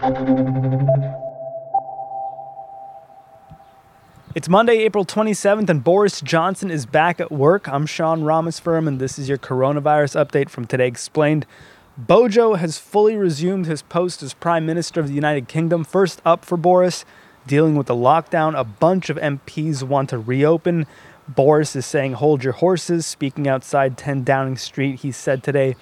It's Monday, April 27th, and Boris Johnson is back at work. I'm Sean Rameswaram, and this is your coronavirus update from Today Explained. Bojo has fully resumed his post as Prime Minister of the United Kingdom. First up for Boris, dealing with the lockdown. A bunch of MPs want to reopen. Boris is saying, Hold your horses. Speaking outside 10 Downing Street, he said today,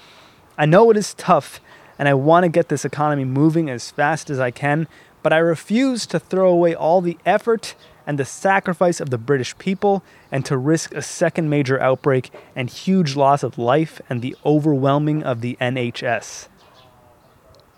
I know it is tough, and I want to get this economy moving as fast as I can, but I refuse to throw away all the effort and the sacrifice of the British people and to risk a second major outbreak and huge loss of life and the overwhelming of the NHS.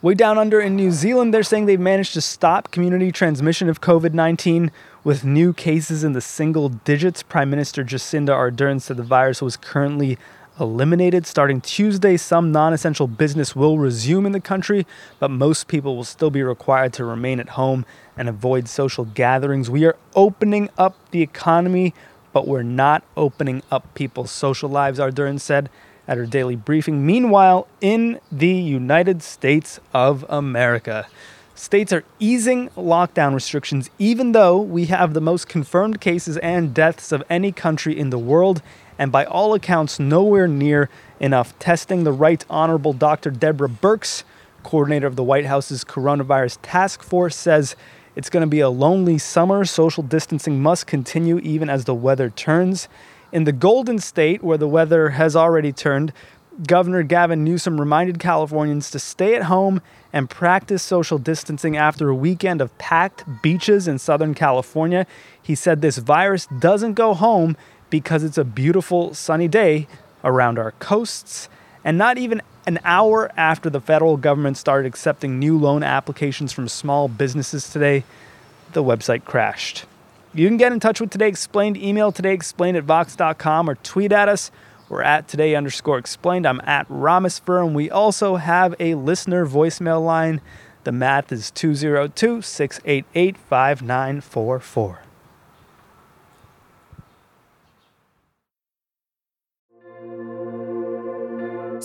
Way down under in New Zealand, they're saying they've managed to stop community transmission of COVID 19 with new cases in the single digits. Prime Minister Jacinda Ardern said the virus was currently eliminated. Starting Tuesday, some non essential business will resume in the country, but most people will still be required to remain at home and avoid social gatherings. We are opening up the economy, but we're not opening up people's social lives, Ardern said at her daily briefing. Meanwhile, in the United States of America, states are easing lockdown restrictions, even though we have the most confirmed cases and deaths of any country in the world and by all accounts, nowhere near enough testing. The Right Honorable Dr. Deborah Birx, coordinator of the White House's coronavirus task force, says it's going to be a lonely summer. Social distancing must continue even as the weather turns. In the Golden State, where the weather has already turned, Governor Gavin Newsom reminded Californians to stay at home and practice social distancing after a weekend of packed beaches in Southern California. He said this virus doesn't go home because it's a beautiful sunny day around our coasts. And not even an hour after the federal government started accepting new loan applications from small businesses today, the website crashed. You can get in touch with Today Explained. Email Today Explained at Vox.com or tweet at us. We're at Today underscore explained. I'm at Rameswaram. We also have a listener voicemail line. The math is 202 688 5944.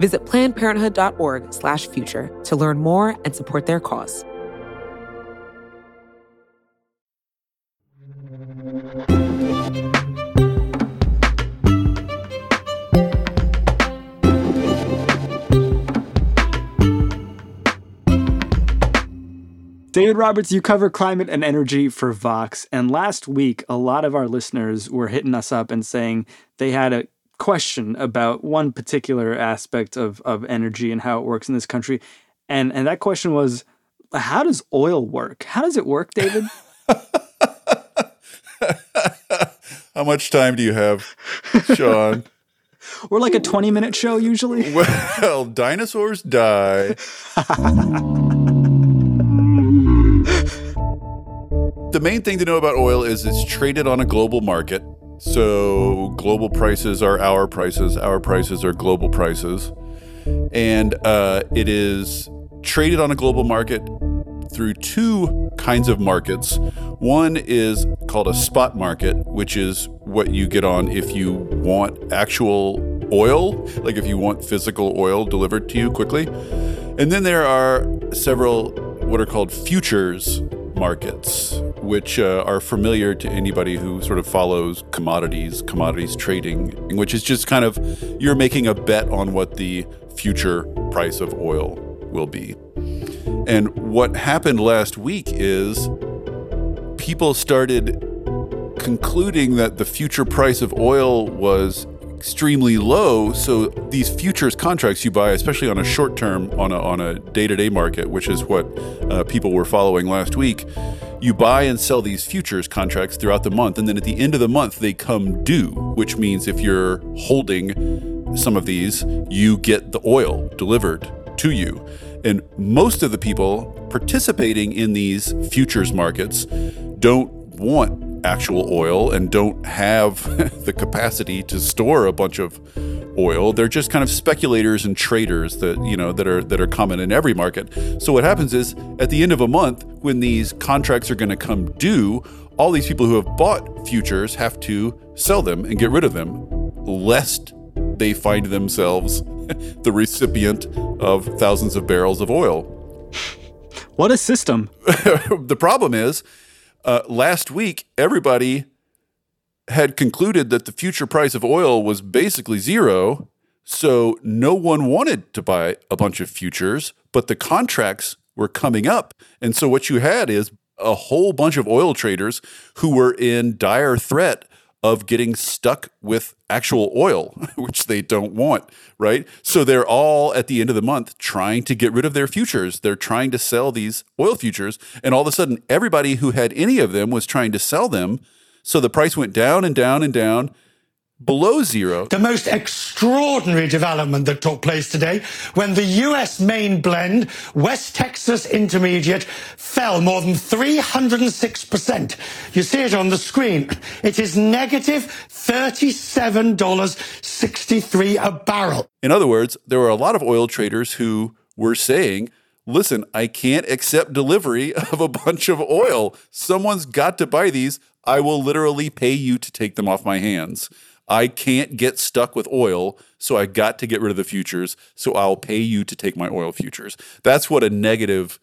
Visit plannedparenthood.org/future to learn more and support their cause. David Roberts, you cover climate and energy for Vox. And last week, a lot of our listeners were hitting us up and saying they had a question about one particular aspect of, of energy and how it works in this country. And, and that question was how does oil work? How does it work, David? how much time do you have, Sean? We're like a 20 minute show usually. Well, dinosaurs die. The main thing to know about oil is it's traded on a global market. So global prices are our prices, our prices are global prices. And uh, it is traded on a global market through two kinds of markets. One is called a spot market, which is what you get on if you want actual oil, like if you want physical oil delivered to you quickly. And then there are several what are called futures markets, which uh, are familiar to anybody who sort of follows commodities, commodities trading, which is just kind of you're making a bet on what the future price of oil will be. And what happened last week is people started concluding that the future price of oil was extremely low. So these futures contracts you buy, especially on a short term, on a on a day to day market, which is what uh, people were following last week, you buy and sell these futures contracts throughout the month, and then at the end of the month they come due, which means if you're holding some of these, you get the oil delivered to you. And most of the people participating in these futures markets don't want actual oil and don't have the capacity to store a bunch of oil. They're just kind of speculators and traders that, you know, that are that are common in every market. So what happens is at the end of a month when these contracts are going to come due, all these people who have bought futures have to sell them and get rid of them lest they find themselves the recipient of thousands of barrels of oil. What a system. the problem is, uh, last week, everybody had concluded that the future price of oil was basically zero. So no one wanted to buy a bunch of futures, but the contracts were coming up. And so what you had is a whole bunch of oil traders who were in dire threat of getting stuck with actual oil, which they don't want, right? So they're all at the end of the month trying to get rid of their futures. They're trying to sell these oil futures. And all of a sudden, everybody who had any of them was trying to sell them. So the price went down and down and down below zero. The most extraordinary development that took place today when the US main blend, West Texas Intermediate, fell more than 306%. You see it on the screen. It is negative $37.63 a barrel. In other words, there were a lot of oil traders who were saying, listen, I can't accept delivery of a bunch of oil. Someone's got to buy these. I will literally pay you to take them off my hands. I can't get stuck with oil, so I got to get rid of the futures. So I'll pay you to take my oil futures. That's what a negative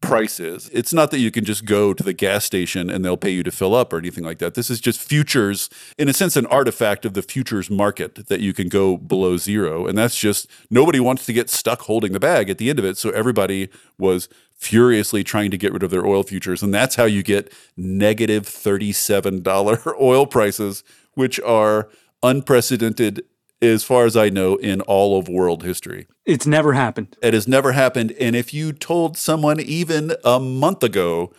price is. It's not that you can just go to the gas station and they'll pay you to fill up or anything like that. This is just futures, in a sense, an artifact of the futures market that you can go below zero. And that's just nobody wants to get stuck holding the bag at the end of it. So everybody was furiously trying to get rid of their oil futures. And that's how you get negative $37 oil prices which are unprecedented as far as I know in all of world history. It's never happened. It has never happened. And if you told someone even a month ago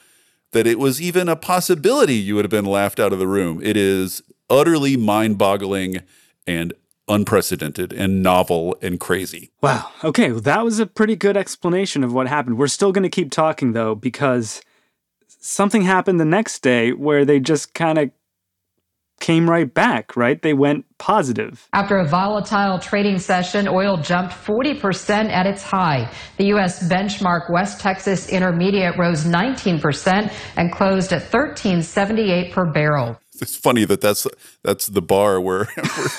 that it was even a possibility, you would have been laughed out of the room. It is utterly mind boggling and unprecedented and novel and crazy. Wow. Okay. Well, that was a pretty good explanation of what happened. We're still going to keep talking, though, because something happened the next day where they just kind of came right back, right? They went positive. After a volatile trading session, oil jumped 40% at its high. The U.S. benchmark West Texas Intermediate rose 19% and closed at 1378 per barrel. It's funny that that's that's the bar where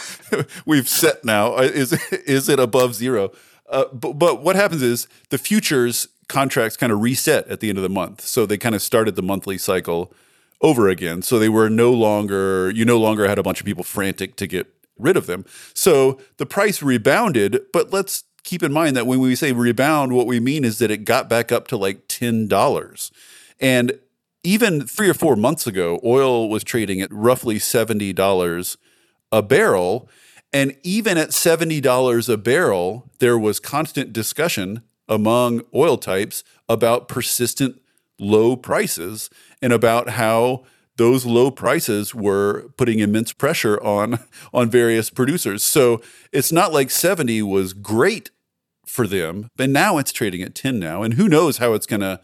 we've set now. Uh, is is it above zero? Uh, but, but what happens is the futures contracts kind of reset at the end of the month, so they kind of started the monthly cycle over again. So they were no longer, you no longer had a bunch of people frantic to get rid of them. So the price rebounded, but let's keep in mind that when we say rebound, what we mean is that it got back up to like $10. And even three or four months ago, oil was trading at roughly $70 a barrel. And even at $70 a barrel, there was constant discussion among oil types about persistent low prices and about how those low prices were putting immense pressure on on various producers. So it's not like 70 was great for them, but now it's trading at 10 now and who knows how it's going to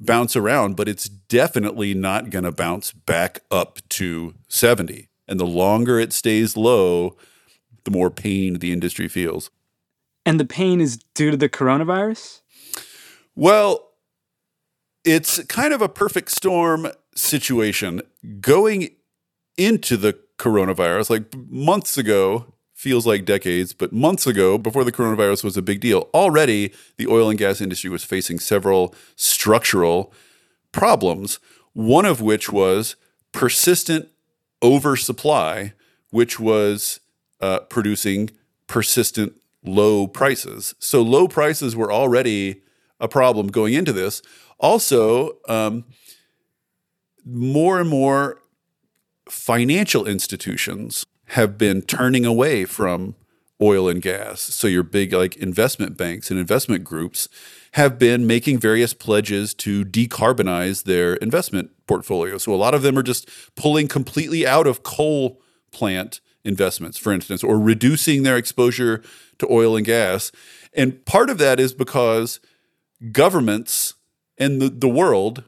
bounce around, but it's definitely not going to bounce back up to 70. And the longer it stays low, the more pain the industry feels. And the pain is due to the coronavirus? Well, it's kind of a perfect storm situation going into the coronavirus. Like months ago, feels like decades, but months ago, before the coronavirus was a big deal, already the oil and gas industry was facing several structural problems, one of which was persistent oversupply, which was uh, producing persistent low prices. So low prices were already a problem going into this. Also, um, more and more financial institutions have been turning away from oil and gas. So your big like investment banks and investment groups have been making various pledges to decarbonize their investment portfolio. So a lot of them are just pulling completely out of coal plant investments, for instance, or reducing their exposure to oil and gas. And part of that is because governments and the, the world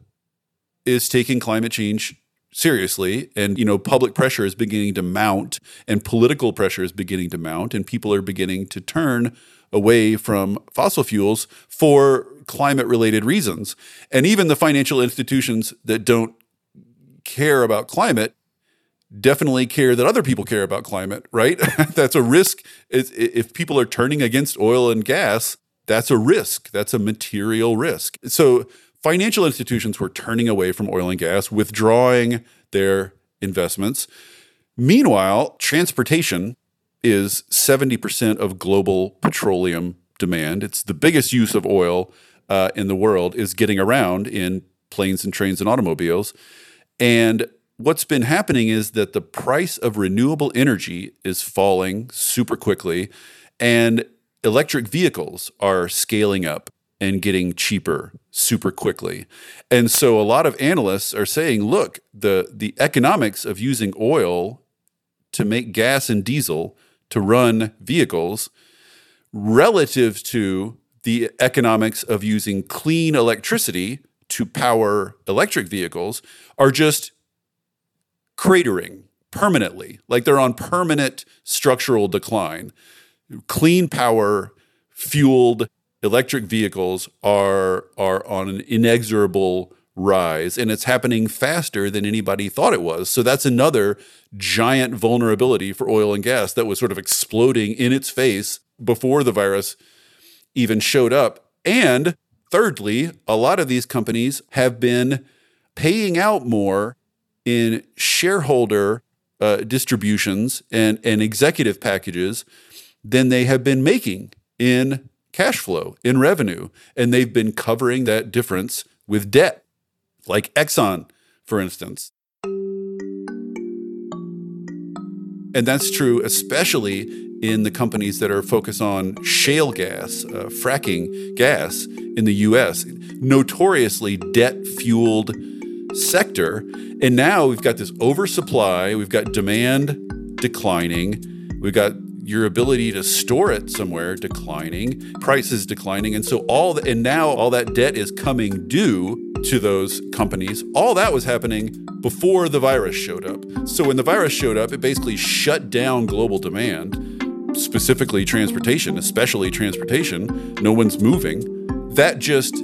is taking climate change seriously. And you know public pressure is beginning to mount and political pressure is beginning to mount. And people are beginning to turn away from fossil fuels for climate related reasons. And even the financial institutions that don't care about climate definitely care that other people care about climate right? That's a risk. If people are turning against oil and gas that's a risk that's a material risk so financial institutions were turning away from oil and gas, withdrawing their investments. Meanwhile, transportation is 70% of global petroleum demand. It's the biggest use of oil uh, in the world is getting around in planes and trains and automobiles. And what's been happening is that the price of renewable energy is falling super quickly and electric vehicles are scaling up and getting cheaper super quickly. And so a lot of analysts are saying, look, the the economics of using oil to make gas and diesel to run vehicles relative to the economics of using clean electricity to power electric vehicles are just cratering permanently. Like they're on permanent structural decline. Clean power fueled electric vehicles are are on an inexorable rise and it's happening faster than anybody thought it was. So that's another giant vulnerability for oil and gas that was sort of exploding in its face before the virus even showed up. And thirdly, a lot of these companies have been paying out more in shareholder uh, distributions and, and executive packages than they have been making in cash flow, in revenue. And they've been covering that difference with debt, like Exxon, for instance. And that's true, especially in the companies that are focused on shale gas, uh, fracking gas in the US, notoriously debt fueled sector. And now we've got this oversupply, we've got demand declining, we've got your ability to store it somewhere declining, prices declining, and so all the, and now all that debt is coming due to those companies. All that was happening before the virus showed up. So when the virus showed up, it basically shut down global demand, specifically transportation, especially transportation. No one's moving. That just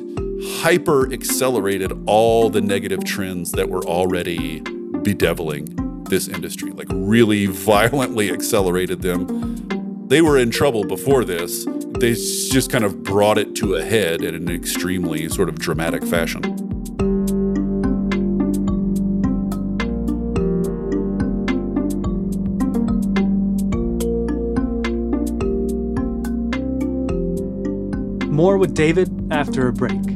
hyper accelerated all the negative trends that were already bedeviling this industry, like really violently accelerated them. They were in trouble before this. They just kind of brought it to a head in an extremely sort of dramatic fashion. More with David after a break.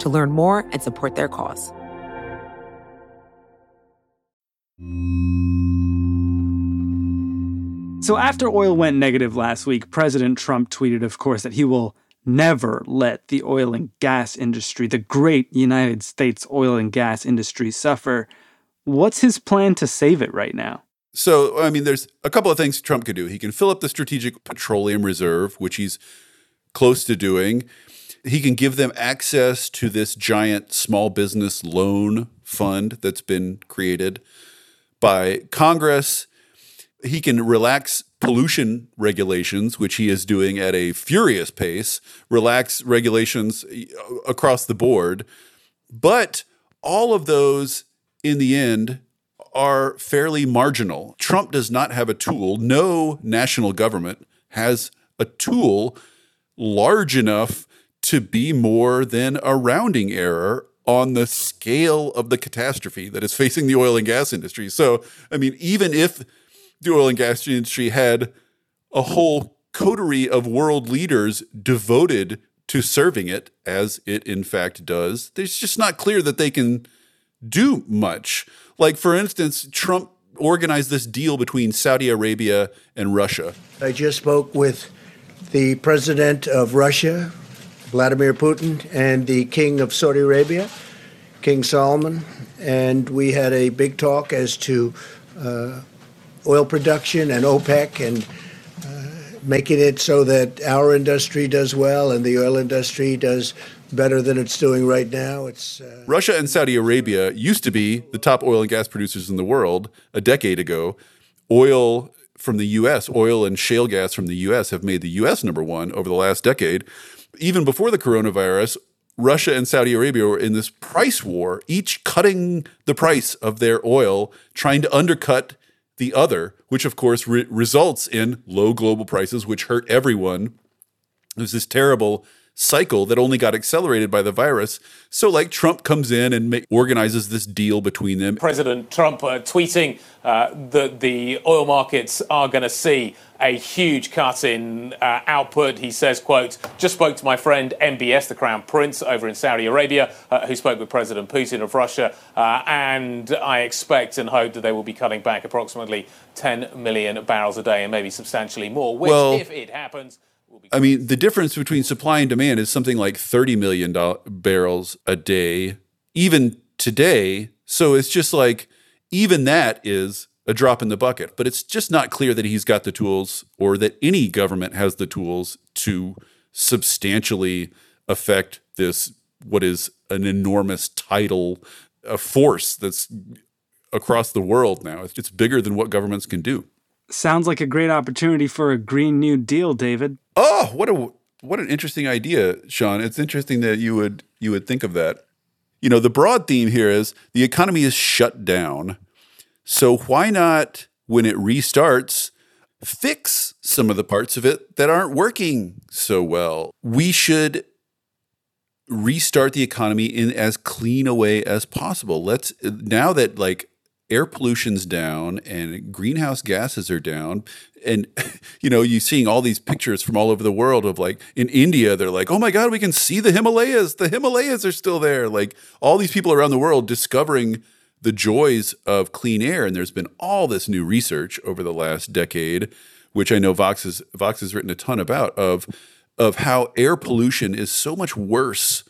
to learn more and support their cause. So after oil went negative last week, President Trump tweeted, of course, that he will never let the oil and gas industry, the great United States oil and gas industry, suffer. What's his plan to save it right now? So, I mean, there's a couple of things Trump could do. He can fill up the Strategic Petroleum Reserve, which he's close to doing. He can give them access to this giant small business loan fund that's been created by Congress he can relax pollution regulations, which he is doing at a furious pace, relax regulations uh, across the board. But all of those, in the end, are fairly marginal. Trump does not have a tool. No national government has a tool large enough to be more than a rounding error on the scale of the catastrophe that is facing the oil and gas industry. So, I mean, even if the oil and gas industry had a whole coterie of world leaders devoted to serving it, as it in fact does. It's just not clear that they can do much. Like, for instance, Trump organized this deal between Saudi Arabia and Russia. I just spoke with the president of Russia, Vladimir Putin, and the king of Saudi Arabia, King Salman, and we had a big talk as to uh, oil production and OPEC and uh, making it so that our industry does well and the oil industry does better than it's doing right now. It's uh, Russia and Saudi Arabia used to be the top oil and gas producers in the world a decade ago. Oil from the US, oil and shale gas from the US have made the US number 1 over the last decade. Even before the coronavirus, Russia and Saudi Arabia were in this price war, each cutting the price of their oil, trying to undercut the other, which of course re- results in low global prices, which hurt everyone. There's this terrible cycle that only got accelerated by the virus. So, like, Trump comes in and ma- organizes this deal between them. President Trump uh, tweeting uh, that the oil markets are going to see a huge cut in uh, output. He says, quote, just spoke to my friend MBS, the Crown Prince over in Saudi Arabia, uh, who spoke with President Putin of Russia, uh, and I expect and hope that they will be cutting back approximately 10 million barrels a day and maybe substantially more, which, well, if it happens, I mean, the difference between supply and demand is something like 30 million do- barrels a day, even today. So it's just like, even that is a drop in the bucket. But it's just not clear that he's got the tools or that any government has the tools to substantially affect this, what is an enormous tidal a force that's across the world now. It's bigger than what governments can do. Sounds like a great opportunity for a Green New Deal, David. Oh, what a what an interesting idea, Sean. It's interesting that you would you would think of that. You know, the broad theme here is the economy is shut down. So why not when it restarts fix some of the parts of it that aren't working so well? We should restart the economy in as clean a way as possible. Let's now that like air pollution's down and greenhouse gases are down. And you know you're seeing all these pictures from all over the world of like in india they're like oh my god we can see the himalayas. The himalayas are still there. Like all these people around the world discovering the joys of clean air. And there's been all this new research over the last decade which i know vox has vox has written a ton about of of how air pollution is so much worse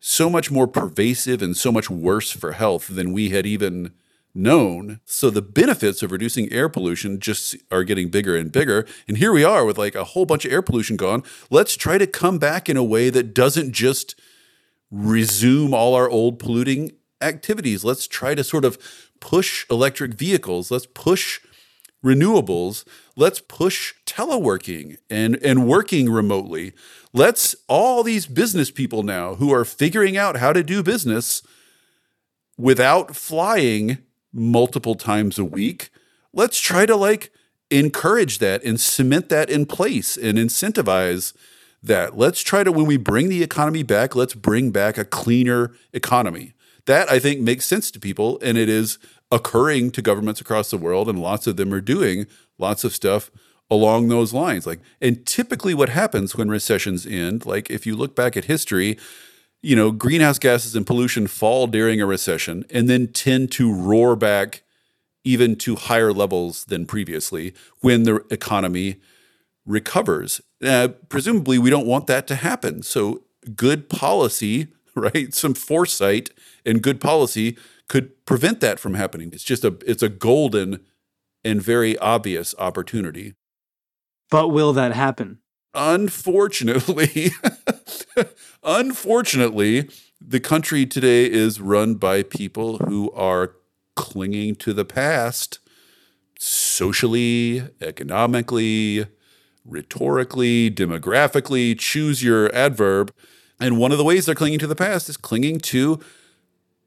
so much more pervasive and so much worse for health than we had even known. So the benefits of reducing air pollution just are getting bigger and bigger. And here we are with like a whole bunch of air pollution gone. Let's try to come back in a way that doesn't just resume all our old polluting activities. Let's try to sort of push electric vehicles. Let's push renewables. Let's push teleworking and, and working remotely. Let's all these business people now who are figuring out how to do business without flying multiple times a week. Let's try to like encourage that and cement that in place and incentivize that. Let's try to, when we bring the economy back, let's bring back a cleaner economy. That I think makes sense to people. And it is occurring to governments across the world, and lots of them are doing lots of stuff along those lines. Like, and typically what happens when recessions end, like if you look back at history, you know, greenhouse gases and pollution fall during a recession and then tend to roar back even to higher levels than previously when the economy recovers. Uh, presumably, we don't want that to happen. So, good policy, right? Some foresight and good policy could prevent that from happening. It's just a it's a golden and very obvious opportunity. But will that happen? Unfortunately, unfortunately, the country today is run by people who are clinging to the past socially, economically, rhetorically, demographically, choose your adverb. And one of the ways they're clinging to the past is clinging to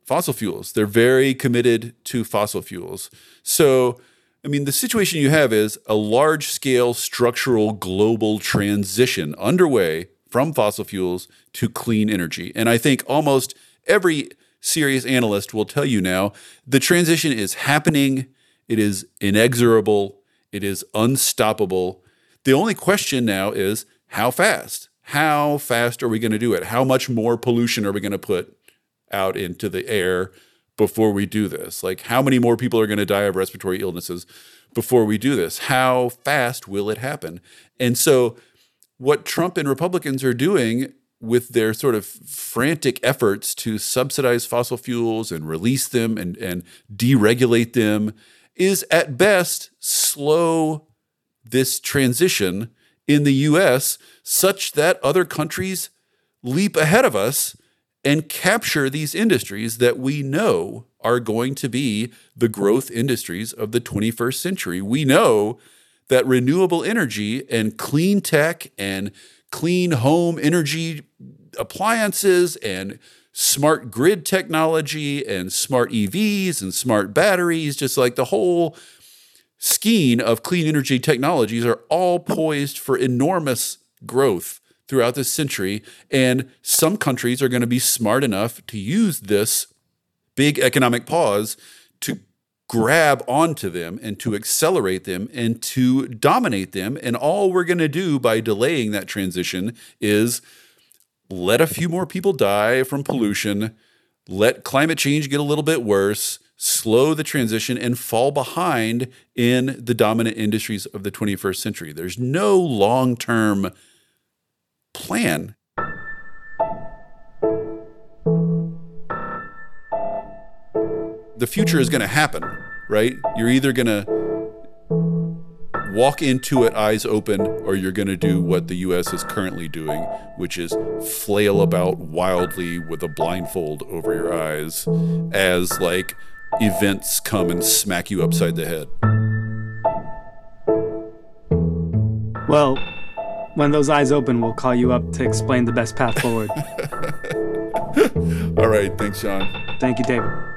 fossil fuels. They're very committed to fossil fuels. So, I mean, the situation you have is a large scale structural global transition underway from fossil fuels to clean energy. And I think almost every serious analyst will tell you now the transition is happening, it is inexorable, it is unstoppable. The only question now is how fast? How fast are we going to do it? How much more pollution are we going to put out into the air before we do this? Like, how many more people are going to die of respiratory illnesses before we do this? How fast will it happen? And so, what Trump and Republicans are doing with their sort of frantic efforts to subsidize fossil fuels and release them and, and deregulate them is at best slow this transition in the US such that other countries leap ahead of us and capture these industries that we know are going to be the growth industries of the 21st century. We know that renewable energy and clean tech and clean home energy appliances and smart grid technology and smart EVs and smart batteries, just like the whole skein of clean energy technologies are all poised for enormous growth throughout this century. And some countries are going to be smart enough to use this big economic pause grab onto them and to accelerate them and to dominate them. And all we're going to do by delaying that transition is let a few more people die from pollution, let climate change get a little bit worse, slow the transition, and fall behind in the dominant industries of the 21st century. There's no long term plan. The future is going to happen, right? You're either going to walk into it eyes open, or you're going to do what the US is currently doing, which is flail about wildly with a blindfold over your eyes as like events come and smack you upside the head. Well, when those eyes open, we'll call you up to explain the best path forward. All right. Thanks, Sean. Thank you, David.